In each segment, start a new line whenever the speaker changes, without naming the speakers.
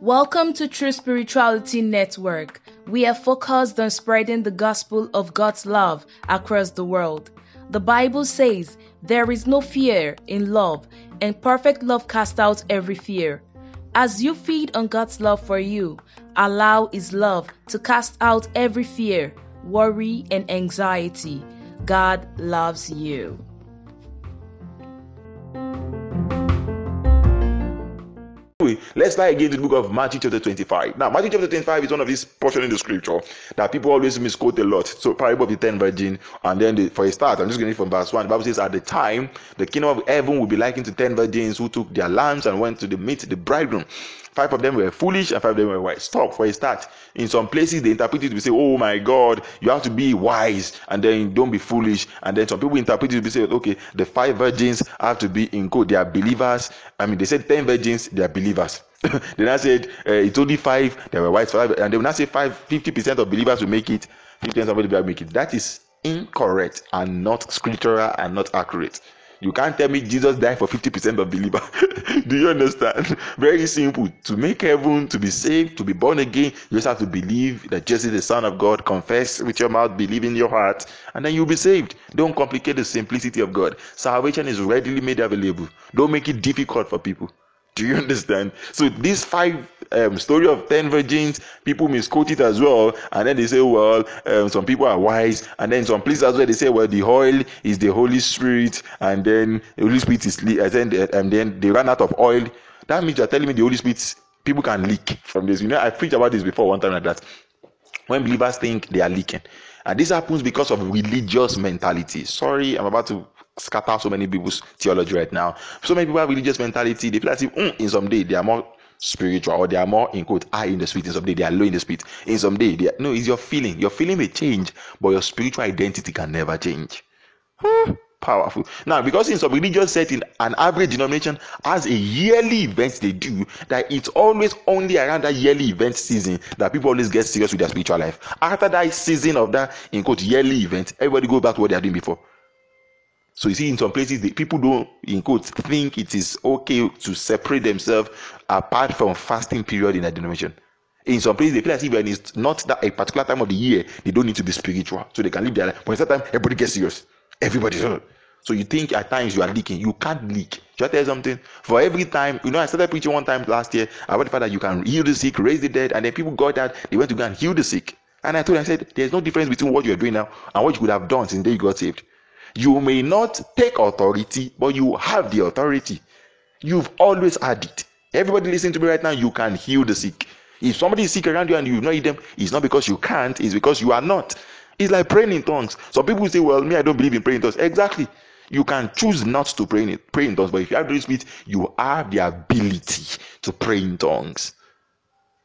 Welcome to True Spirituality Network. We are focused on spreading the gospel of God's love across the world. The Bible says, There is no fear in love, and perfect love casts out every fear. As you feed on God's love for you, allow His love to cast out every fear, worry, and anxiety. God loves you.
Let's fly again to the book of Matthew chapter 25. Now, Matthew chapter 25 is one of these portions in the scripture that people always misquote a lot. So, parable of the ten virgin, and then the, for a start, I'm just going to from verse 1. The Bible says, At the time, the kingdom of heaven will be likened to ten virgins who took their lamps and went to the meet the bridegroom. Five of them were foolish and five of them were wise. Stop for a start. In some places, they interpret it to say, Oh my God, you have to be wise and then don't be foolish. And then some people interpret it to say, Okay, the five virgins have to be in code. They are believers. I mean, they said 10 virgins, they are believers. they now said uh, it's only five, they were wise, five, and they will not say five, 50% of believers will make it, 50% of believers will make it. That is incorrect and not scriptural and not accurate. You can't tell me Jesus died for 50% of believers. Do you understand? Very simple. To make heaven, to be saved, to be born again, you just have to believe that Jesus is the Son of God, confess with your mouth, believe in your heart, and then you'll be saved. Don't complicate the simplicity of God. Salvation is readily made available. Don't make it difficult for people. Do you understand? So this five um, story of ten virgins, people misquote it as well, and then they say, well, um, some people are wise, and then some places as well they say, well, the oil is the Holy Spirit, and then the Holy Spirit is, and then, and then they ran out of oil. That means you're telling me the Holy Spirit people can leak from this. You know, I preached about this before one time like that. When believers think they are leaking, and this happens because of religious mentality. Sorry, I'm about to scatter so many people's theology right now. So many people have religious mentality. They feel as if mm, in some day they are more spiritual or they are more in quote high in the spirit. In some day they are low in the spirit. In some day they are, no, it's your feeling. Your feeling may change, but your spiritual identity can never change. Powerful. Now, because in some religious setting, an average denomination has a yearly event they do, that it's always only around that yearly event season that people always get serious with their spiritual life. After that season of that in quote yearly event, everybody go back to what they are doing before. So you see, in some places, the people don't, in quotes, think it is okay to separate themselves apart from fasting period in a denomination. In some places, they feel as if it's not that a particular time of the year, they don't need to be spiritual, so they can live their life. But at that time, everybody gets serious. Everybody. So you think at times you are leaking. You can't leak. Should I tell you something? For every time, you know, I started preaching one time last year about the fact that you can heal the sick, raise the dead, and then people got that they went to go and heal the sick. And I told them, I said, there's no difference between what you're doing now and what you could have done since day you got saved. You may not take authority, but you have the authority. You've always had it. Everybody listening to me right now, you can heal the sick. If somebody is sick around you and you know them, it's not because you can't, it's because you are not. It's like praying in tongues. Some people say, Well, me, I don't believe in praying in tongues. Exactly. You can choose not to pray in, pray in tongues, but if you have the Spirit, you have the ability to pray in tongues.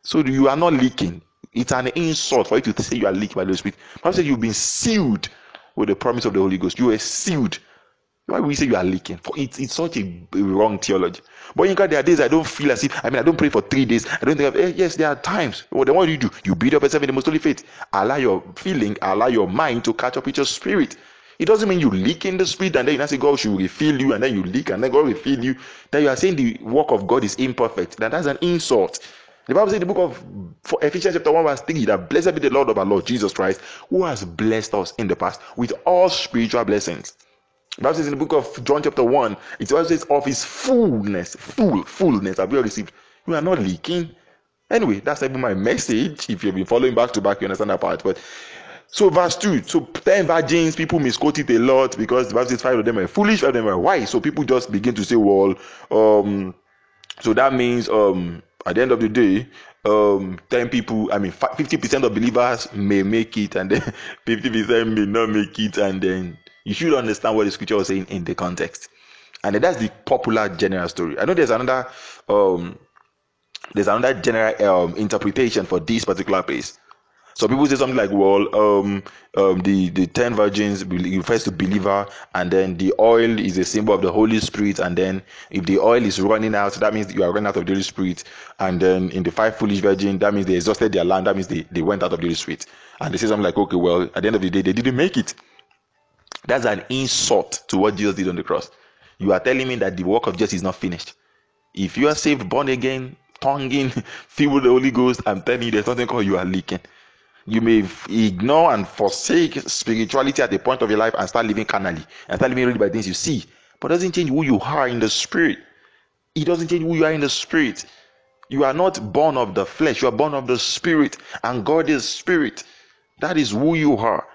So you are not leaking. It's an insult for you to say you are leaking by the Spirit. Bible says you've been sealed with the promise of the Holy Ghost. You are sealed. Why we say you are leaking? For it's, it's such a, wrong theology. But in God, there are days I don't feel as if I mean I don't pray for three days. I don't think of, eh, yes, there are times. Well, then what do you do? You build up yourself in the most holy faith. Allow your feeling, allow your mind to catch up with your spirit. It doesn't mean you leak in the spirit and then you say God should refill you and then you leak and then God refill you. That you are saying the work of God is imperfect. That that's an insult. The Bible says in the book of Ephesians chapter 1 verse 3 that blessed be the Lord of our Lord Jesus Christ who has blessed us in the past with all spiritual blessings. The Bible says in the book of John chapter 1 it also says of his fullness, full, fullness have you received. You are not leaking. Anyway, that's even my message. If you've been following back to back, you understand that part. But so verse 2. So 10 virgins, people misquote it a lot because the Bible says five of them are foolish, five of them are wise. So people just begin to say, well, um, so that means um at the end of the day, um, 10 people, I mean, 50% of believers may make it, and then 50% may not make it, and then you should understand what the scripture was saying in the context. And that's the popular general story. I know there's another um, there's another general um, interpretation for this particular place. So people say something like, well, um, um, the the ten virgins refers to believer, and then the oil is a symbol of the Holy Spirit, and then if the oil is running out, that means you are running out of the Holy Spirit, and then in the five foolish virgins, that means they exhausted their land, that means they, they went out of the Holy Spirit, and they say something like, okay, well, at the end of the day, they didn't make it. That's an insult to what Jesus did on the cross. you are telling me that the work of Jesus is not finished. If you are saved, born again, tonguing, filled with the Holy Ghost, I'm telling you, there's nothing called you are leaking. You may ignore and forsake spirituality at the point of your life and start living carnally and start living really by things you see. But doesn't change who you are in the spirit. It doesn't change who you are in the spirit. You are not born of the flesh, you are born of the spirit, and God is spirit. That is who you are.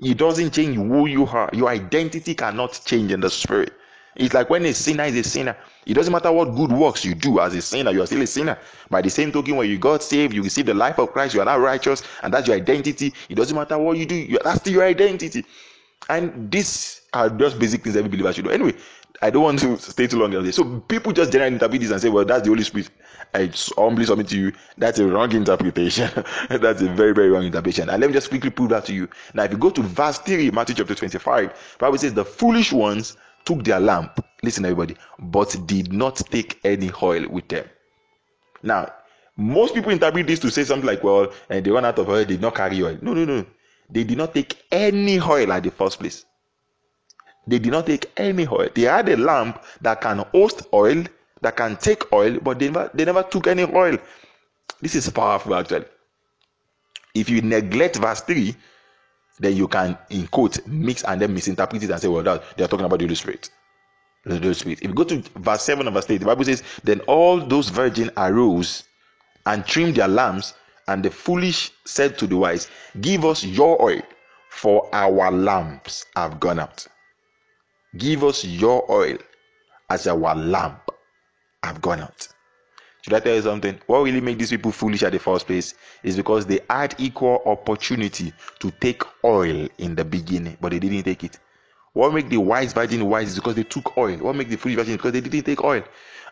It doesn't change who you are. Your identity cannot change in the spirit. It's like when a sinner is a sinner. It doesn't matter what good works you do as a sinner, you are still a sinner. By the same token, when you got saved, you receive the life of Christ, you are now righteous, and that's your identity. It doesn't matter what you do, you, that's still your identity. And these are just basic things every believer should know. Anyway, I don't want to stay too long on. So people just generally interpret this and say, well, that's the Holy Spirit. I humbly submit to you, that's a wrong interpretation. that's a very, very wrong interpretation. And let me just quickly prove that to you. Now, if you go to verse 3, Matthew chapter 25, Bible says, the foolish ones took their lamp. Listen, everybody, but did not take any oil with them. Now, most people interpret this to say something like, well, and they ran out of oil, they did not carry oil. No, no, no. They did not take any oil at the first place. They did not take any oil. They had a lamp that can host oil, that can take oil, but they never, they never took any oil. This is powerful, actually. If you neglect verse 3, then you can, in quote, mix and then misinterpret it and say, well, that, they are talking about the Holy Spirit. The Holy Spirit. If you go to verse 7 and verse 8, the Bible says, Then all those virgins arose and trimmed their lamps, and the foolish said to the wise, Give us your oil, for our lamps have gone out. Give us your oil as our lamp have gone out. Should I tell you something? What really made these people foolish at the first place is because they had equal opportunity to take oil in the beginning, but they didn't take it. What make the wise virgin wise is because they took oil. What make the foolish virgin because they didn't take oil.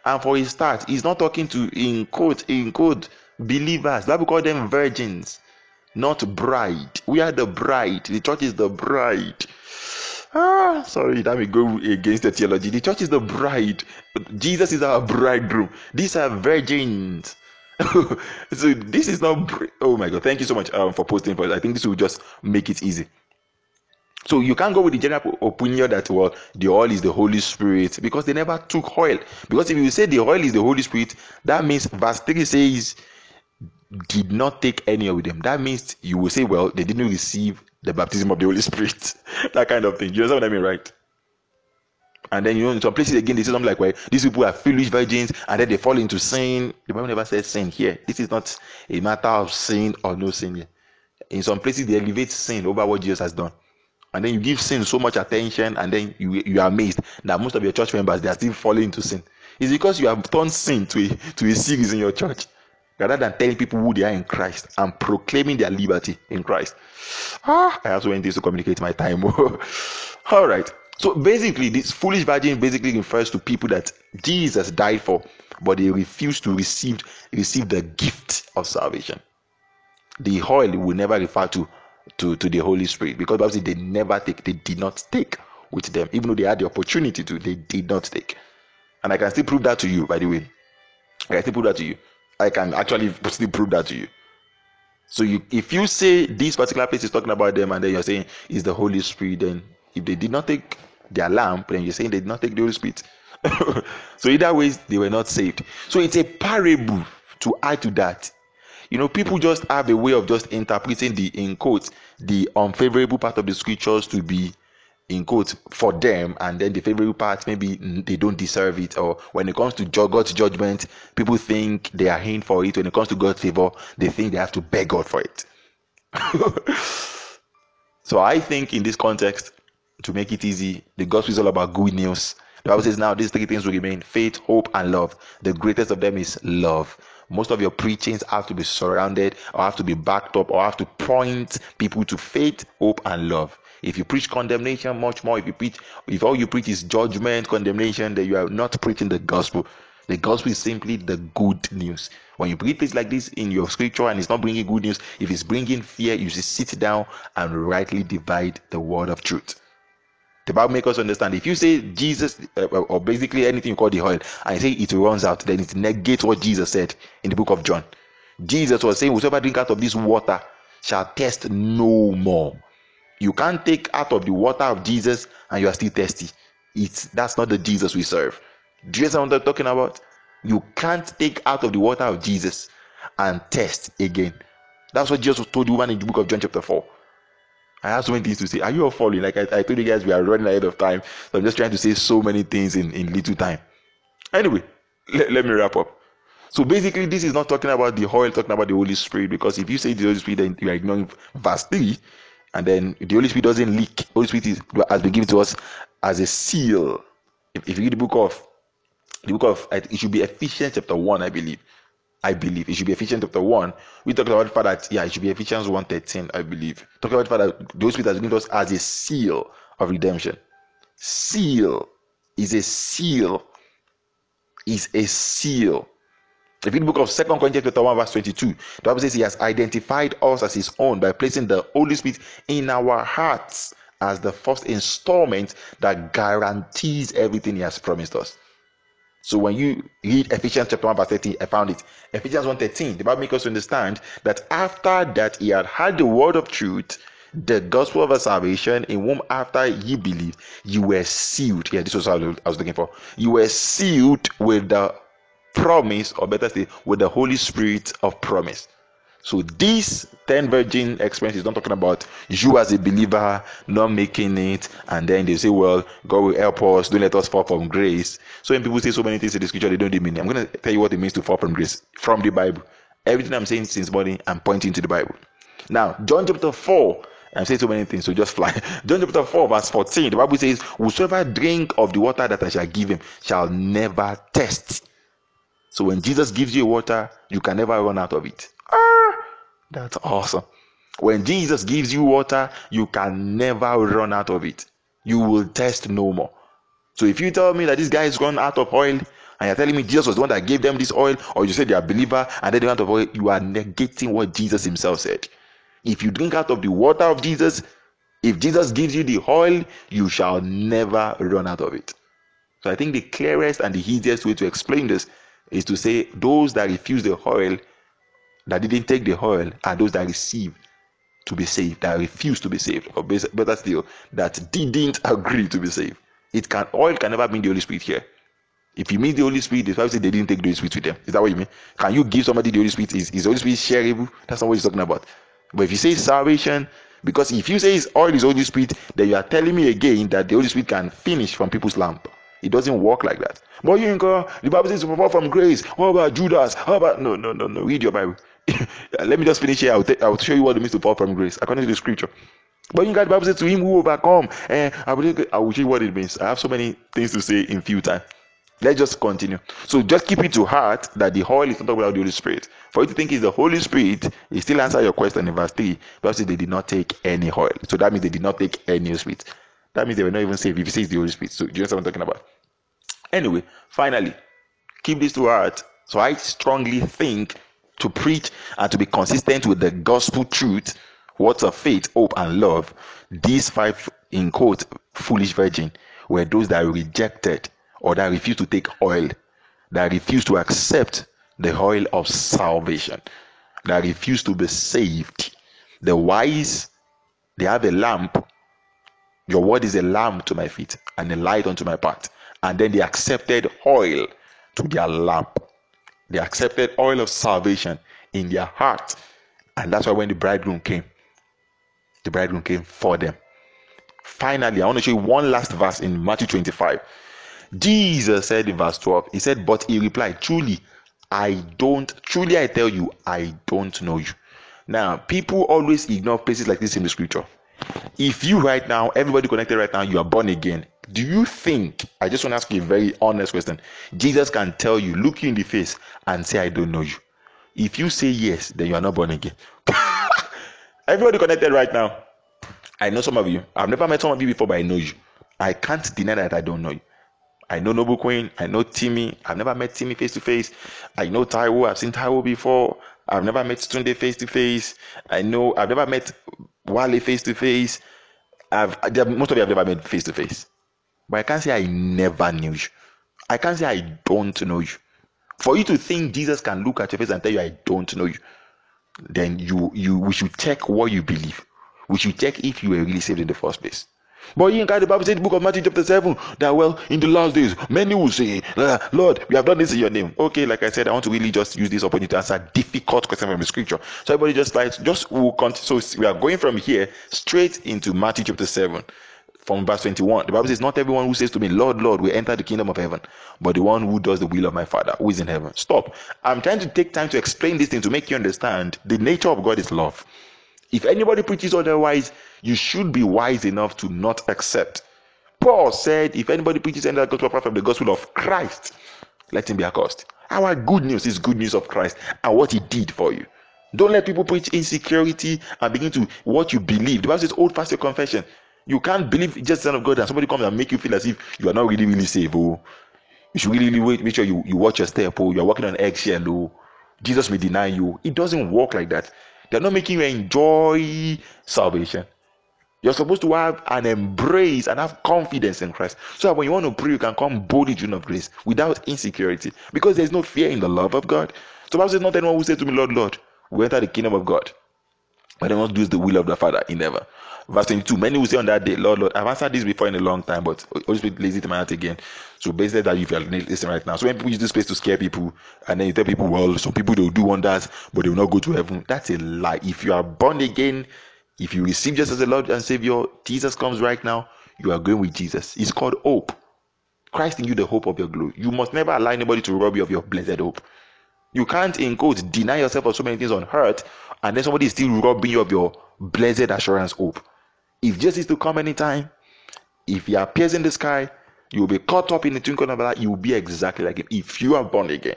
And for a start, he's not talking to in quote in quote believers. That we call them virgins, not bride. We are the bride. The church is the bride. Ah, sorry, that may go against the theology. The church is the bride. Jesus is our bridegroom. These are virgins. so this is not. Oh my God! Thank you so much um, for posting for. I think this will just make it easy. So you can't go with the general opinion that well the oil is the Holy Spirit because they never took oil. Because if you say the oil is the Holy Spirit, that means verse 3 says did not take any of them. That means you will say, well, they didn't receive the baptism of the Holy Spirit. that kind of thing. You understand what I mean, right? And then you know in some places again they say something like, well, these people are foolish virgins, and then they fall into sin. The Bible never says sin here. This is not a matter of sin or no sin here. In some places they elevate sin over what Jesus has done. And then you give sin so much attention, and then you you are amazed that most of your church members they are still falling into sin. It's because you have turned sin to a to a series in your church rather than telling people who they are in Christ and proclaiming their liberty in Christ. Ah, I also went this to communicate my time. All right. So basically, this foolish virgin basically refers to people that Jesus died for, but they refused to receive receive the gift of salvation. The oil will never refer to to, to the Holy Spirit because obviously they never take, they did not take with them, even though they had the opportunity to, they did not take. And I can still prove that to you, by the way. I can still prove that to you. I can actually still prove that to you. So you, if you say this particular place is talking about them, and then you're saying is the Holy Spirit, then if they did not take their lamp, then you're saying they did not take the Holy Spirit. so either ways, they were not saved. So it's a parable to add to that. You know, people just have a way of just interpreting the in quotes the unfavorable part of the scriptures to be in quotes for them and then the favorable part maybe they don't deserve it or when it comes to god's judgment people think they are in for it. When it comes to god's favor they think they have to beg god for it. So i think in this context to make it easy the gospel is all about good news. The bible says now these three things will remain faith hope and love. The greatest of them is love. Most of your preachings have to be surrounded or have to be backed up or have to point people to faith hope and love if you preach condemnation, much more. If you preach, if all you preach is judgment, condemnation, then you are not preaching the gospel. The gospel is simply the good news. When you preach things like this in your scripture and it's not bringing good news, if it's bringing fear, you should sit down and rightly divide the word of truth. The Bible makes us understand if you say Jesus, uh, or basically anything you call the oil, and say it runs out, then it negates what Jesus said in the book of John. Jesus was saying, Whosoever drink out of this water shall test no more. You can't take out of the water of Jesus and you are still thirsty. It's that's not the Jesus we serve. Do you understand what I'm talking about? You can't take out of the water of Jesus and test again. That's what Jesus told the woman in the book of John, chapter 4. I have so many things to say. Are you all following? Like I, I told you guys, we are running ahead of time. So I'm just trying to say so many things in, in little time. Anyway, let, let me wrap up. So basically, this is not talking about the oil, talking about the Holy Spirit, because if you say the Holy Spirit, then you are ignoring verse 3, and then the Holy Spirit doesn't leak. Holy Spirit is, has been given to us as a seal. If, if you read the book of the book of it should be Ephesians chapter 1, I believe. I believe it should be Ephesians chapter 1. We talked about the fact that yeah, it should be Ephesians 1:13, I believe. Talking about the fact that the Holy Spirit has given us as a seal of redemption. Seal is a seal. Is a seal. If the book of Second Corinthians chapter 1, verse 22, the Bible says he has identified us as his own by placing the Holy Spirit in our hearts as the first installment that guarantees everything he has promised us. So when you read Ephesians chapter 1, verse 13, I found it. Ephesians 1 13, the Bible makes us understand that after that he had heard the word of truth, the gospel of salvation, in whom after ye believed, you were sealed. Yeah, this was what I was looking for. You were sealed with the promise, or better say, with the Holy Spirit of promise. So this 10 virgin experience is not talking about you as a believer not making it, and then they say, Well, God will help us, don't let us fall from grace. So when people say so many things in the scripture, they don't mean it. I'm gonna tell you what it means to fall from grace from the Bible. Everything I'm saying since morning, I'm pointing to the Bible. Now, John chapter 4, I'm saying so many things, so just fly. John chapter 4, verse 14, the Bible says, Whosoever drink of the water that I shall give him shall never thirst. So when Jesus gives you water, you can never run out of it. Ah, That's awesome. When Jesus gives you water, you can never run out of it. You will test no more. So if you tell me that this guy is gone out of oil, and you're telling me Jesus was the one that gave them this oil, or you say they are believer and they don't out of oil, you are negating what Jesus himself said. If you drink out of the water of Jesus, if Jesus gives you the oil, you shall never run out of it. So I think the clearest and the easiest way to explain this is to say those that refuse the oil that didn't take the oil are those that receive to be saved, that refuse to be saved, or better still, that didn't agree to be saved. It can oil can never mean the Holy Spirit here. If you mean the Holy Spirit, the Bible says they didn't take the Holy Spirit with them. Is that what you mean? Can you give somebody the Holy Spirit? Is, is the Holy Spirit shareable? That's not what he's talking about. But if you say salvation, because if you say it's oil is Holy Spirit, then you are telling me again that the Holy Spirit can finish from people's lamp. It doesn't work like that. But you go, oh, the Bible says to perform from grace. How about Judas? How about no, no, no, no? Read your Bible. Let me just finish here. I'll, t- I'll show you what it means to fall from grace according to the scripture. But you got the Bible says to him who overcome, eh, and I will, show you what it means. I have so many things to say in few time. Let's just continue. So just keep it to heart that the oil is not about the Holy Spirit. For you to think it's the Holy Spirit, it still answer your question in verse 3. Because they did not take any oil. So that means they did not take any Spirit. That means they were not even saved if you say it's the Holy Spirit. So do you know what I'm talking about? Anyway, finally, keep this to heart. So I strongly think to preach and to be consistent with the gospel truth, words of faith, hope, and love, these five, in quote, foolish virgin were those that rejected or that refused to take oil, that refused to accept the oil of salvation, that refused to be saved. The wise, they have a lamp. Your word is a lamp to my feet and a light unto my path. And then they accepted oil to their lamp. They accepted oil of salvation in their heart. And that's why when the bridegroom came, the bridegroom came for them. Finally, I want to show you one last verse in Matthew 25. Jesus said in verse 12, He said, But he replied, Truly, I don't, truly I tell you, I don't know you. Now, people always ignore places like this in the scripture. If you right now, everybody connected right now, you are born again, do you think, I just want to ask you a very honest question, Jesus can tell you, look you in the face, and say, I don't know you? If you say yes, then you are not born again. Everybody connected right now. I know some of you. I've never met some of you before, but I know you. I can't deny that I don't know you. I know Noble Queen. I know Timmy. I've never met Timmy face to face. I know Taiwo. I've seen Taiwo before. I've never met Tunde face to face. I know I've never met Wale face to face. I've most of you have never met face to face. But I can't say I never knew you. I can't say I don't know you. For you to think Jesus can look at your face and tell you I don't know you, then you you we should check what you believe. We should check if you were really saved in the first place. But in God the Bible the book of Matthew chapter 7 that well in the last days many will say, uh, Lord, we have done this in your name. Okay, like I said, I want to really just use this opportunity to answer difficult question from the scripture. So everybody just like just will continue. So we are going from here straight into Matthew chapter 7 from verse 21. The Bible says, Not everyone who says to me, Lord, Lord, will enter the kingdom of heaven, but the one who does the will of my Father who is in heaven. Stop. I'm trying to take time to explain this thing to make you understand the nature of God is love. If anybody preaches otherwise, you should be wise enough to not accept. Paul said, If anybody preaches any other gospel apart from the gospel of Christ, let him be accursed. Our good news is good news of Christ and what he did for you. Don't let people preach insecurity and begin to what you believe. The Bible says, Hold fast your confession. You can't believe just the Son of God and somebody comes and make you feel as if you are not really, really saved. Oh, you should really, really wait, make sure you, you watch your step. Oh, you are walking on eggshell. Oh, Jesus may deny you. It doesn't work like that. They're not making you enjoy salvation. You're supposed to have an embrace and have confidence in Christ. So that when you want to pray, you can come boldly to of grace without insecurity. Because there's no fear in the love of God. So Bible says, Not anyone who says to me, Lord, Lord, will enter the kingdom of God. But they must do the will of the Father in heaven. Verse 22. Many will say on that day, Lord, Lord. I've answered this before in a long time, but Spirit lays it in my heart again. So basically that if you're listening right now. So when people use this place to scare people, and then you tell people, well, some people they'll do wonders, but they will not go to heaven. That's a lie. If you are born again, if you receive Jesus as a Lord and Savior, Jesus comes right now, you are going with Jesus. It's called hope. Christ in you, the hope of your glory. You must never allow anybody to rob you of your blessed hope. You can't, in quotes, deny yourself of so many things on earth, and then somebody is still robbing you of your blessed assurance hope. If Jesus is to come anytime, if he appears in the sky, you will be caught up in the twinkling of an eye. You will be exactly like him if you are born again.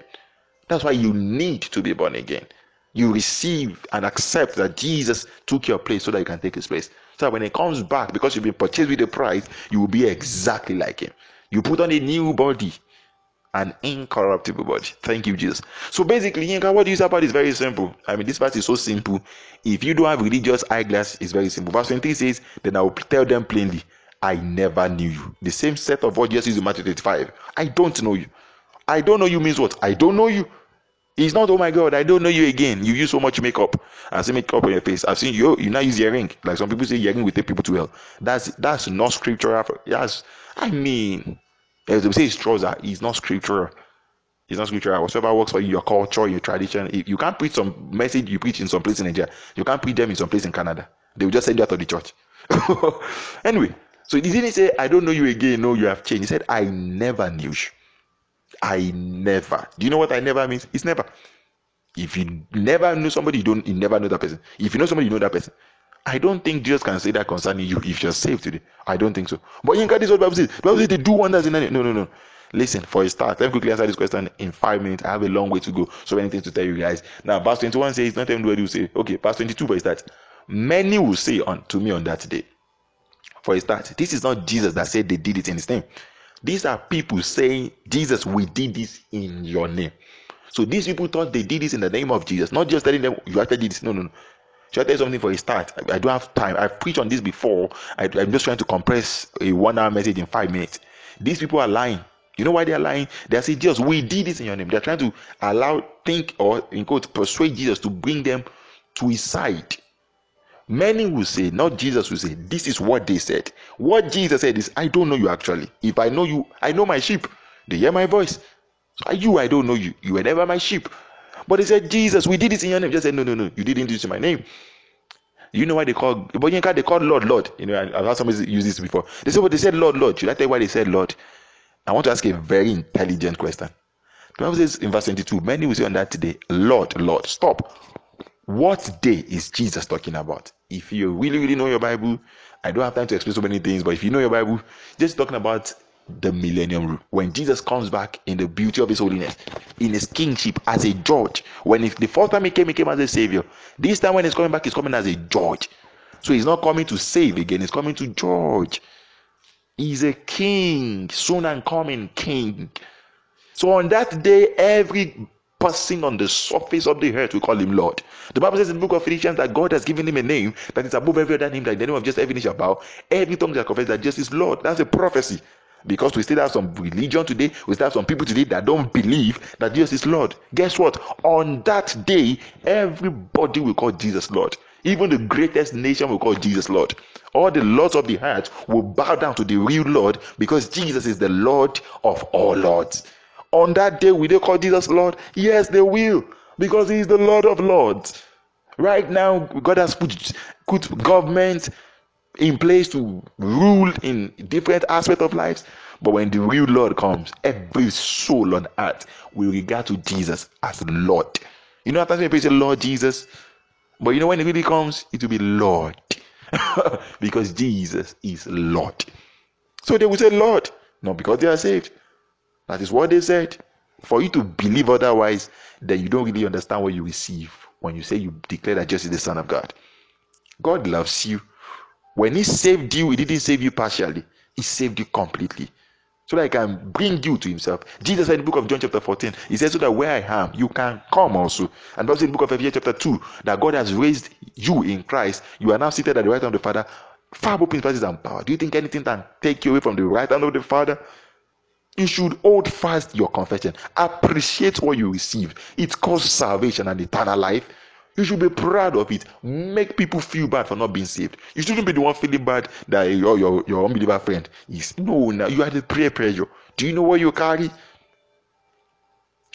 That's why you need to be born again. You receive and accept that Jesus took your place so that you can take his place. So when he comes back, because you've been purchased with a price, you will be exactly like him. You put on a new body, an incorruptible body. Thank you, Jesus. So basically, Yinka, what you say about is very simple. I mean, this part is so simple. If you don't have religious eyeglass, it's very simple. Verse 23 says, Then I will tell them plainly, I never knew you. The same set of words Jesus used in Matthew 35. I don't know you. I don't know you means what? I don't know you. It's not, oh my God, I don't know you again. You use so much makeup. I see makeup on your face. I've seen you, oh, you now use earring. Like some people say earring will take people to hell. That's that's not scriptural. Yes, I mean, as they say it's trouser, it's not scriptural. It's not scriptural. Whatever works for you, your culture, your tradition. You can't preach some message you preach in some place in Nigeria, you can't preach them in some place in Canada. They will just send you out of the church. anyway, so he didn't say, I don't know you again. No, you have changed. He said, I never knew you. I never. Do you know what I never means? It's never. If you never know somebody, you don't you never know that person. If you know somebody, you know that person. I don't think Jesus can say that concerning you if you're saved today. I don't think so. But you this what Bible says. Bible says they do wonders in any. No, no, no. Listen, for a start, let me quickly answer this question in five minutes. I have a long way to go. So many things to tell you guys. Now, verse 21 says, not everybody will say, okay, verse 22 for start. Many will say on to me on that day. For a start, this is not Jesus that said they did it in his name. These are people saying, Jesus, we did this in your name. So these people thought they did this in the name of Jesus, not just telling them you actually did this. No, no, no. Should I tell you something for a start? I, I don't have time. I've preached on this before. I, I'm just trying to compress a one hour message in five minutes. These people are lying. You know why they are lying? They are saying, Jesus, we did this in your name. They're trying to allow, think, or in quote, persuade Jesus to bring them to his side. Many will say, not Jesus will say, this is what they said. What Jesus said is, I don't know you actually. If I know you, I know my sheep. They hear my voice. So you, I don't know you. You were never my sheep. But he said, Jesus, we did this in your name. Just said, no, no, no, you didn't do this in my name. You know why they call but you they call Lord, Lord. You know, I've heard somebody use this before. They said, well, they said Lord, Lord. Should I tell you why they said Lord? I want to ask a very intelligent question. The Bible says in verse 22, many will say on that day, Lord, Lord. Stop. What day is Jesus talking about? If you really, really know your Bible, I don't have time to explain so many things, but if you know your Bible, just talking about the millennium rule. When Jesus comes back in the beauty of his holiness, in his kingship as a judge. When if the first time he came, he came as a savior. This time when he's coming back, he's coming as a judge. So he's not coming to save again, he's coming to judge. He's a king, soon and coming king. So on that day, every person on the surface of the earth, we call him Lord. The Bible says in the book of Ephesians that God has given him a name that is above every other name, that the name of just every shall bow, every tongue shall confess that Jesus is Lord. That's a prophecy. Because we still have some religion today, we still have some people today that don't believe that Jesus is Lord. Guess what? On that day, everybody will call Jesus Lord. Even the greatest nation will call Jesus Lord. All the lords of the earth will bow down to the real Lord because Jesus is the Lord of all lords. On that day, will they call Jesus Lord? Yes, they will because He is the Lord of lords. Right now, God has put, put government in place to rule in different aspects of lives. But when the real Lord comes, every soul on earth will regard to Jesus as Lord. You know, after people say Lord Jesus, but you know when it really comes, it will be Lord. because Jesus is Lord. So they will say Lord, not because they are saved. That is what they said. For you to believe otherwise, then you don't really understand what you receive when you say you declare that Jesus is the Son of God. God loves you. When He saved you, He didn't save you partially, He saved you completely so that he can bring you to himself. Jesus said in the book of John, chapter 14, he says, So that where I am, you can come also. And also in the book of Ephesians, chapter 2, that God has raised you in Christ. You are now seated at the right hand of the Father, far above principalities and power. Do you think anything can take you away from the right hand of the Father? You should hold fast your confession. Appreciate what you receive. It causes salvation and eternal life. You should be proud of it. Make people feel bad for not being saved. You shouldn't be the one feeling bad that your your, your unbeliever friend is. No, no, you are the prayer pressure. Do you know what you carry?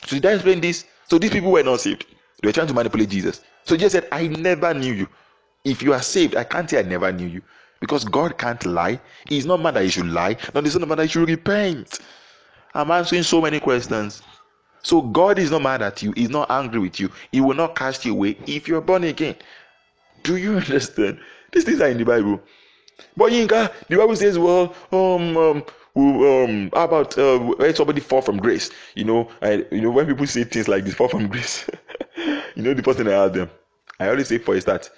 So did I explain this? So these people were not saved. They were trying to manipulate Jesus. So Jesus said, I never knew you. If you are saved, I can't say I never knew you. Because God can't lie. He's not mad that he should lie. Not the son of man that he should repent. I'm answering so many questions. So God is not mad at you, He's not angry with you, He will not cast you away if you're born again. Do you understand? These things are in the Bible. But Yinka, the Bible says, well, um, um, um, how about uh, when somebody fall from grace? You know, I, you know, when people say things like this, fall from grace, you know, the first thing I ask them, I always say for a start,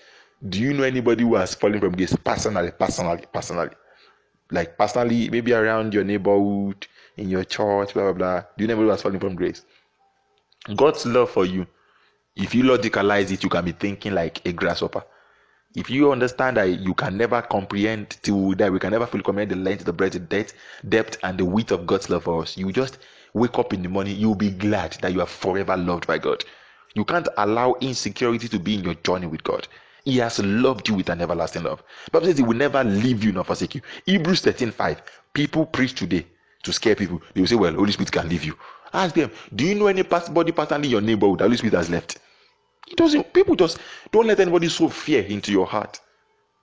do you know anybody who has fallen from grace personally, personally, personally? Like personally, maybe around your neighborhood, in your church, blah blah blah. Do you know anybody falling from grace? God's love for you, if you logicalize it, you can be thinking like a grasshopper. If you understand that you can never comprehend till that we can never fully comprehend the length, the breadth, the depth, depth, and the width of God's love for us, you just wake up in the morning, you'll be glad that you are forever loved by God. You can't allow insecurity to be in your journey with God. He has loved you with an everlasting love. Bible says he will never leave you nor forsake you. Hebrews 13 5. People preach today to scare people. They will say, Well, Holy Spirit can leave you. Ask them, do you know any body pattern in your neighborhood that Holy Spirit has left? It doesn't. People just don't let anybody sow fear into your heart.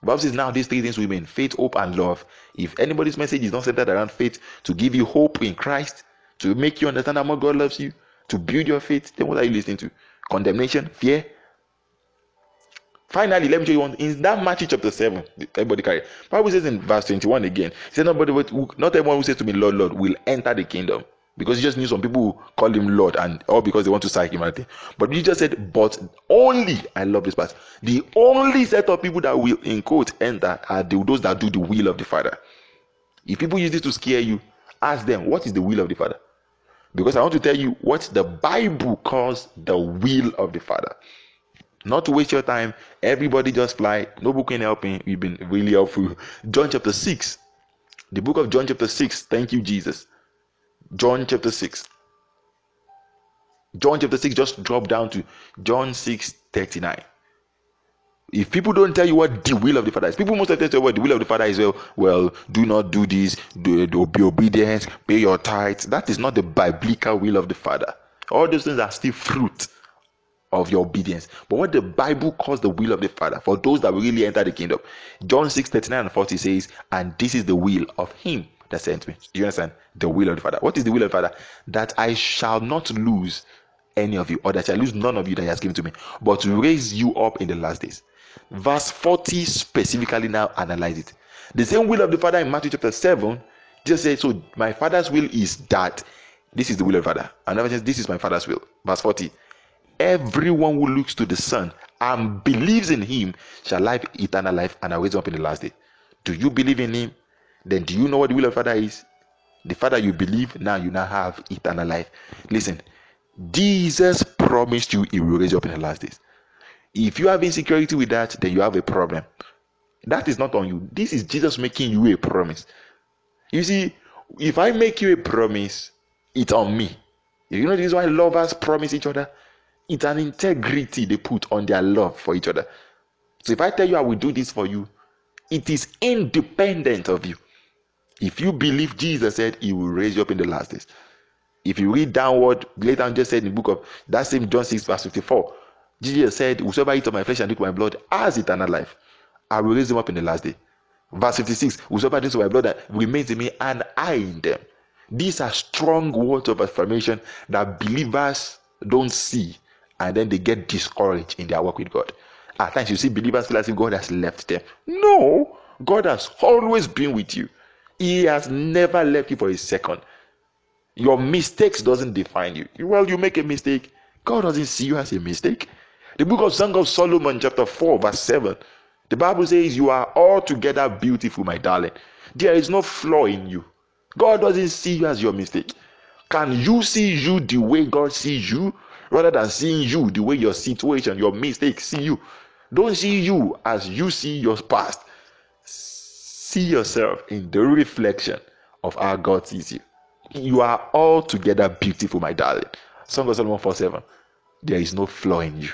Bible says now these three things remain: faith, hope, and love. If anybody's message is not centered around faith, to give you hope in Christ, to make you understand how much God loves you, to build your faith, then what are you listening to? Condemnation, fear. Finally, let me show you one. In that Matthew chapter 7, everybody carry. Bible says in verse 21 again, it says, Nobody, not everyone who says to me, Lord, Lord, will enter the kingdom because he just knew some people who call him Lord and all because they want to psych him out But he just said, but only I love this part. The only set of people that will in quote enter are those that do the will of the Father. If people use this to scare you, ask them what is the will of the Father. Because I want to tell you what the Bible calls the will of the Father. Not to waste your time, everybody just fly. No book can help me. We've been really helpful. John chapter 6. The book of John chapter 6. Thank you, Jesus. John chapter 6. John chapter 6 just drop down to John 6 39. If people don't tell you what the will of the Father is, people most of the time what the will of the Father is well, well, do not do this, do, do be obedient, pay your tithes. That is not the biblical will of the Father. All those things are still fruit of your obedience. But what the Bible calls the will of the Father for those that will really enter the kingdom, John 6 39 and 40 says, And this is the will of Him that sent me. Do you understand? The will of the Father. What is the will of the Father? That I shall not lose any of you, or that I lose none of you that He has given to me, but to raise you up in the last days. Verse 40 specifically now analyze it. The same will of the Father in Matthew chapter 7 just says, So my Father's will is that this is the will of the Father. Another says, This is my Father's will. Verse 40 Everyone who looks to the Son and believes in Him shall live eternal life and raise up in the last day. Do you believe in Him? then do you know what the will of the Father is? The Father you believe, now you now have eternal life. Listen, Jesus promised you he will raise you up in the last days. If you have insecurity with that, then you have a problem. That is not on you. This is Jesus making you a promise. You see, if I make you a promise, it's on me. You know, this is why lovers promise each other. It's an integrity they put on their love for each other. So if I tell you I will do this for you, it is independent of you. If you believe Jesus said he will raise you up in the last days. If you read downward, later on just said in the book of that same John 6, verse 54, Jesus said, Whosoever eats of my flesh and drink my blood has eternal life. I will raise him up in the last day. Verse 56, Whosoever drinks of my blood remains in me and I in them. These are strong words of affirmation that believers don't see and then they get discouraged in their work with God. At times you see believers feel as if God has left them. No, God has always been with you. He has never left you for a second. Your mistakes doesn't define you. Well, you make a mistake. God doesn't see you as a mistake. The book of Song of Solomon, chapter 4, verse 7. The Bible says, You are altogether beautiful, my darling. There is no flaw in you. God doesn't see you as your mistake. Can you see you the way God sees you rather than seeing you the way your situation, your mistake see you? Don't see you as you see your past. See yourself in the reflection of how God sees you. You are altogether beautiful, my darling. Song of Solomon 4 7. There is no flaw in you.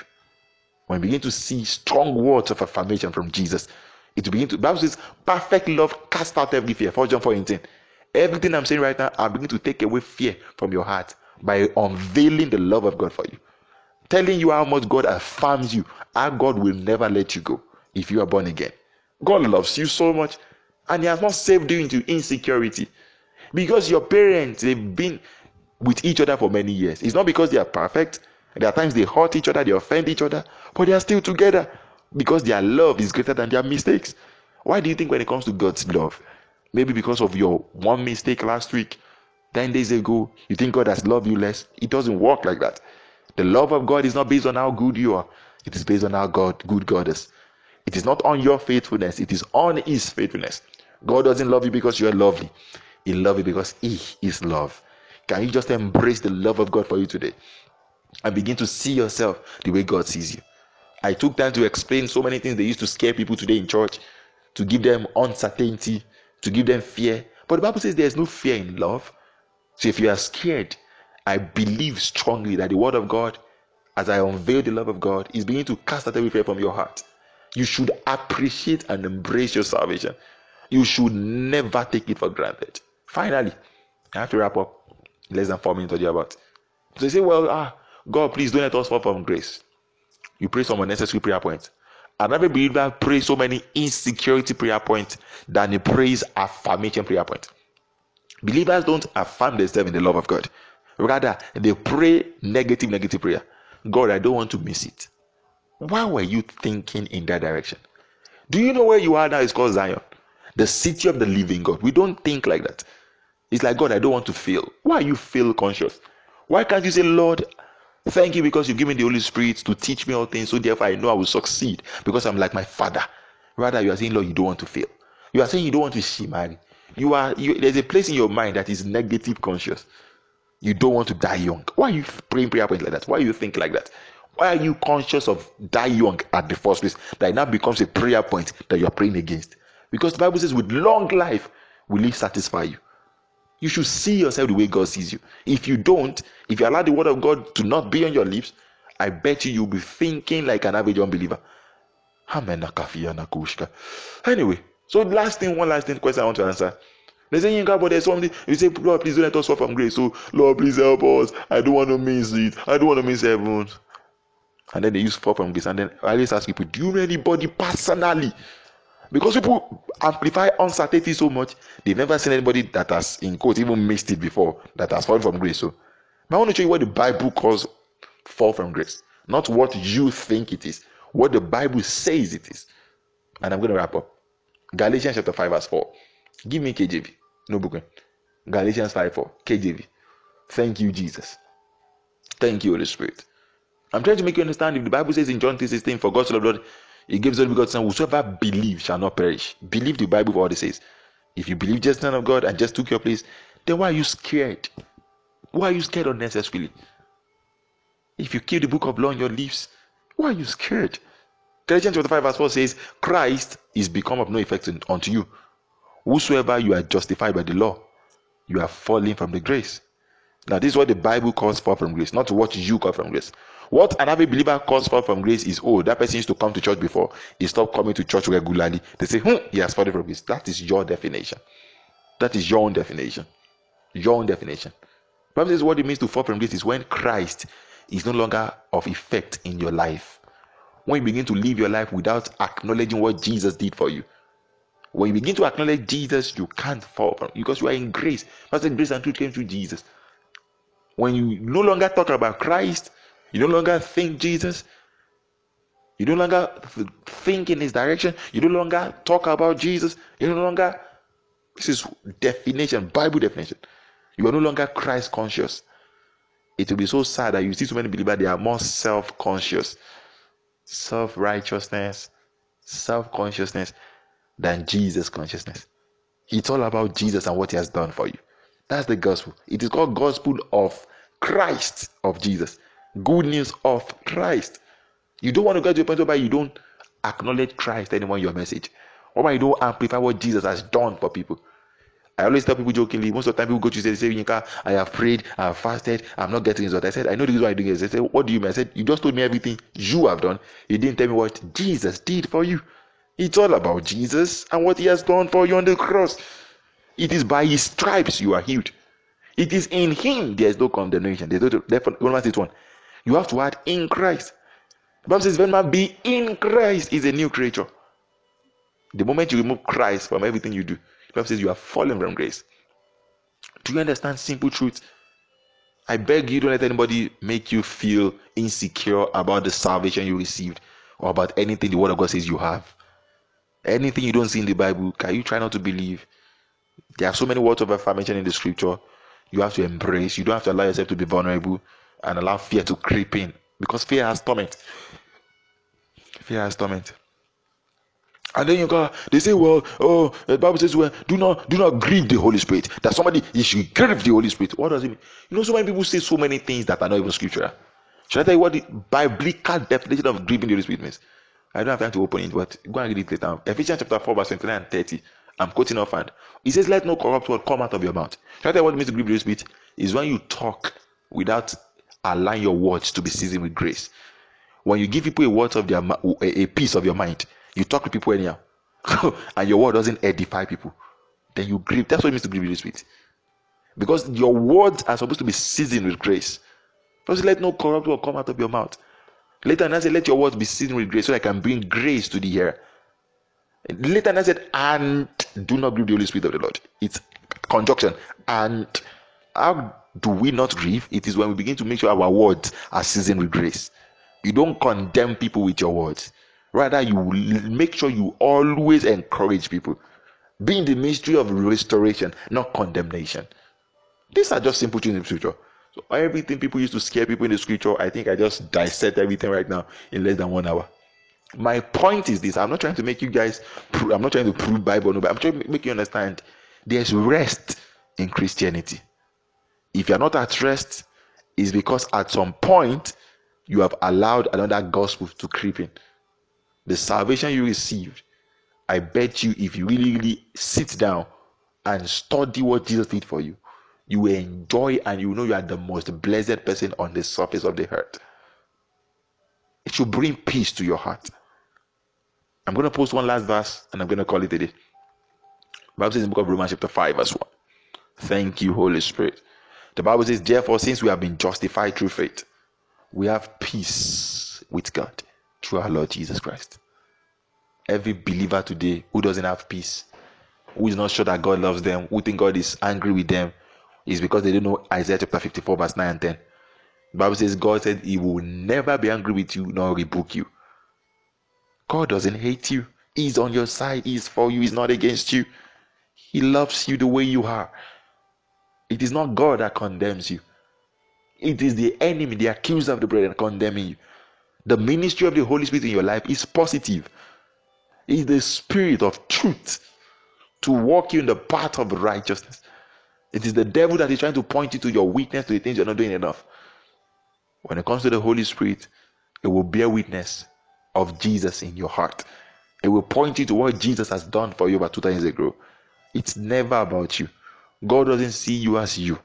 When we begin to see strong words of affirmation from Jesus, it will begin to Bible says, perfect love cast out every fear. 4 John 4 18. Everything I'm saying right now, I'm beginning to take away fear from your heart by unveiling the love of God for you. Telling you how much God affirms you, how God will never let you go if you are born again. God loves you so much, and He has not saved you into insecurity. Because your parents, they've been with each other for many years. It's not because they are perfect. There are times they hurt each other, they offend each other, but they are still together because their love is greater than their mistakes. Why do you think when it comes to God's love, Maybe because of your one mistake last week, 10 days ago, you think God has loved you less. It doesn't work like that. The love of God is not based on how good you are, it is based on how God, good God is. It is not on your faithfulness, it is on His faithfulness. God doesn't love you because you are lovely, He loves you because He is love. Can you just embrace the love of God for you today and begin to see yourself the way God sees you? I took time to explain so many things they used to scare people today in church, to give them uncertainty, to give them fear. But the Bible says there's no fear in love. So if you are scared, I believe strongly that the word of God, as I unveil the love of God, is beginning to cast out every fear from your heart. You should appreciate and embrace your salvation. You should never take it for granted. Finally, I have to wrap up. Less than four minutes or about. So you say, Well, ah, God, please don't let us fall from grace. You pray some unnecessary prayer points. Another believer prays so many insecurity prayer points than he prays affirmation prayer points. Believers don't affirm themselves in the love of God. Rather, they pray negative, negative prayer. God, I don't want to miss it. Why were you thinking in that direction? Do you know where you are now? It's called Zion, the city of the living God. We don't think like that. It's like, God, I don't want to fail. Why you fail conscious? Why can't you say, Lord, Thank you because you give me the Holy Spirit to teach me all things. So therefore, I know I will succeed because I'm like my father. Rather, you are saying, Lord, you don't want to fail. You are saying you don't want to see marry. You are you, there's a place in your mind that is negative conscious. You don't want to die young. Why are you praying prayer points like that? Why you think like that? Why are you conscious of die young at the first place? That now becomes a prayer point that you are praying against. Because the Bible says, with long life will he satisfy you. You should see yourself the way God sees you. If you don't, if you allow the word of God to not be on your lips, I bet you you'll be thinking like an average unbeliever. Anyway, so last thing, one last thing question I want to answer. They say, Yinka, but there's something. You say, Lord, please don't let us fall from grace. So, Lord, please help us. I don't want to miss it. I don't want to miss heaven. And then they use fall from grace. And then I always ask people, do you know anybody personally because people amplify uncertainty so much, they've never seen anybody that has, in quotes, even missed it before, that has fallen from grace. So, I want to show you what the Bible calls fall from grace, not what you think it is, what the Bible says it is. And I'm going to wrap up. Galatians chapter 5, verse 4. Give me KJV. No book. Eh? Galatians 5 4. KJV. Thank you, Jesus. Thank you, Holy Spirit. I'm trying to make you understand if the Bible says in John 3 16, for God so loved he gives only begotten Son, whosoever believes shall not perish. Believe the Bible for what it says. If you believe just Son of God and just took your place, then why are you scared? Why are you scared unnecessarily? If you keep the book of law on your lips, why are you scared? Galatians 5, verse 4 says, Christ is become of no effect unto you. Whosoever you are justified by the law, you are falling from the grace. Now, this is what the Bible calls for from grace, not what you call from grace. What an average believer calls for from grace is, oh, that person used to come to church before. He stopped coming to church regularly. They say, hmm, he has fallen from grace. That is your definition. That is your own definition. Your own definition. Bible says what it means to fall from grace is when Christ is no longer of effect in your life. When you begin to live your life without acknowledging what Jesus did for you. When you begin to acknowledge Jesus, you can't fall from because you are in grace. Pastor, grace and truth came through Jesus. When you no longer talk about Christ, you no longer think Jesus, you no longer think in his direction, you no longer talk about Jesus, you no longer this is definition, Bible definition. You are no longer Christ conscious. It will be so sad that you see so many believers, they are more self conscious, self righteousness, self consciousness than Jesus consciousness. It's all about Jesus and what he has done for you. That's the gospel. It is called gospel of Christ of Jesus. Good news of Christ. You don't want to get to a point where you don't acknowledge Christ anymore in your message. Or why you don't amplify what Jesus has done for people. I always tell people jokingly, most of the time people go to say, say, Yinka, I have prayed, I have fasted, I'm not getting result. I said, I know this is why I'm doing it. They said, What do you mean? I said, You just told me everything you have done. You didn't tell me what Jesus did for you. It's all about Jesus and what he has done for you on the cross. It is by his stripes you are healed. It is in him there is no condemnation. There's no therefore Romans 8 1. You have to add in Christ. The Bible says, When man be in Christ is a new creature. The moment you remove Christ from everything you do, Bible says you are fallen from grace. Do you understand simple truth? I beg you, don't let anybody make you feel insecure about the salvation you received or about anything the Word of God says you have. Anything you don't see in the Bible, can you try not to believe? There are so many words of affirmation in the scripture you have to embrace. You don't have to allow yourself to be vulnerable and allow fear to creep in because fear has torment. Fear has torment. And then you go, they say, well, oh, the Bible says, well, do not do not grieve the Holy Spirit. That somebody you should grieve the Holy Spirit. What does it mean? You know, so many people say so many things that are not even scriptural. Should I tell you what the biblical definition of grieving the Holy Spirit means? I don't have time to open it, but go and read it later. Ephesians chapter 4, verse 29 and 30. I'm quoting offhand. He says, Let no corrupt word come out of your mouth. Should I tell you what it means to grieve the Holy Spirit? Is when you talk without allowing your words to be seasoned with grace. When you give people a word of their a piece of your mind, you talk to people anyhow, and your word doesn't edify people, then you grieve. That's what it means to grieve the Spirit. Because your words are supposed to be seasoned with grace. Don't let no corrupt word come out of your mouth. Later, and I said, Let your words be seasoned with grace so I can bring grace to the hearer. Later, and I said, And do not grieve the Holy Spirit of the Lord. It's conjunction. And how do we not grieve? It is when we begin to make sure our words are seasoned with grace. You don't condemn people with your words. Rather, you make sure you always encourage people. Be in the ministry of restoration, not condemnation. These are just simple things in scripture. So everything people used to scare people in the scripture, I think I just dissect everything right now in less than one hour. My point is this: I'm not trying to make you guys. I'm not trying to prove Bible, no, but I'm trying to make you understand. There's rest in Christianity. If you're not at rest, it's because at some point you have allowed another gospel to creep in. The salvation you received, I bet you, if you really, really sit down and study what Jesus did for you, you will enjoy and you know you are the most blessed person on the surface of the earth. It should bring peace to your heart. I'm going to post one last verse and I'm going to call it a day. Bible says in the book of Romans, chapter 5, verse 1. Thank you, Holy Spirit. The Bible says, Therefore, since we have been justified through faith, we have peace with God through our Lord Jesus Christ. Every believer today who doesn't have peace, who is not sure that God loves them, who think God is angry with them, is because they don't know Isaiah chapter 54, verse 9 and 10. The Bible says God said he will never be angry with you nor rebuke you. God doesn't hate you. He's on your side. He's for you. He's not against you. He loves you the way you are. It is not God that condemns you. It is the enemy, the accuser of the brethren, condemning you. The ministry of the Holy Spirit in your life is positive. It is the spirit of truth to walk you in the path of righteousness. It is the devil that is trying to point you to your weakness, to the things you're not doing enough. When it comes to the Holy Spirit, it will bear witness of Jesus in your heart. It will point you to what Jesus has done for you about two times ago. It's never about you. God doesn't see you as you.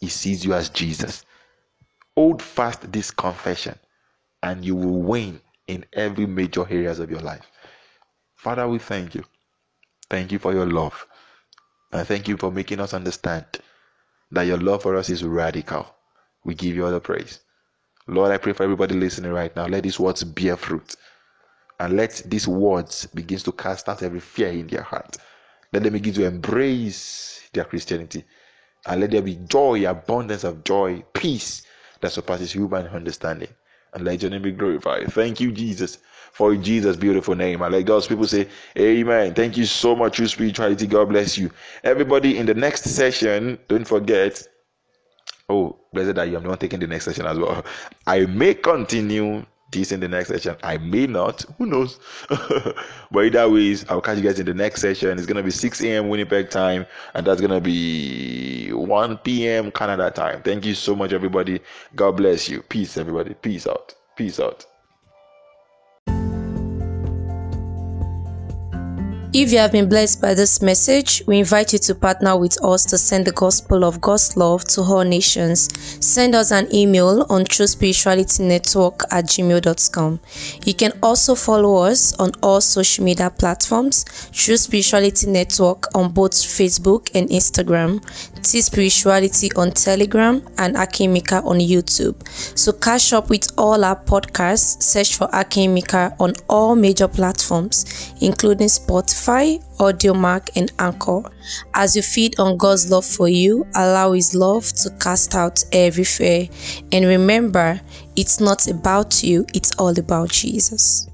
he sees you as Jesus. Hold fast this confession, and you will win in every major areas of your life. Father, we thank you. Thank you for your love. And thank you for making us understand that your love for us is radical. We give you all the praise. Lord, I pray for everybody listening right now. Let these words bear fruit. And let these words begin to cast out every fear in their heart. Let them begin to embrace their Christianity. And let there be joy, abundance of joy, peace that surpasses human understanding. And let your name be glorified. Thank you, Jesus, for Jesus' beautiful name. And let God's people say, Amen. Thank you so much, true spirituality. God bless you. Everybody in the next session, don't forget. Oh, blessed are you. I'm not taking the next session as well. I may continue this in the next session. I may not. Who knows? but either ways, I'll catch you guys in the next session. It's gonna be 6 a.m. Winnipeg time, and that's gonna be 1 p.m. Canada time. Thank you so much, everybody. God bless you. Peace, everybody. Peace out. Peace out.
If you have been blessed by this message, we invite you to partner with us to send the gospel of God's love to all nations. Send us an email on truespiritualitynetwork at gmail.com. You can also follow us on all social media platforms, True Spirituality Network on both Facebook and Instagram, T Spirituality on Telegram, and Akimika on YouTube. So catch up with all our podcasts, search for Akimika on all major platforms, including Spotify. Spotify, Audiomack, and Anchor. As you feed on God's love for you, allow His love to cast out every fear. And remember, it's not about you, it's all about Jesus.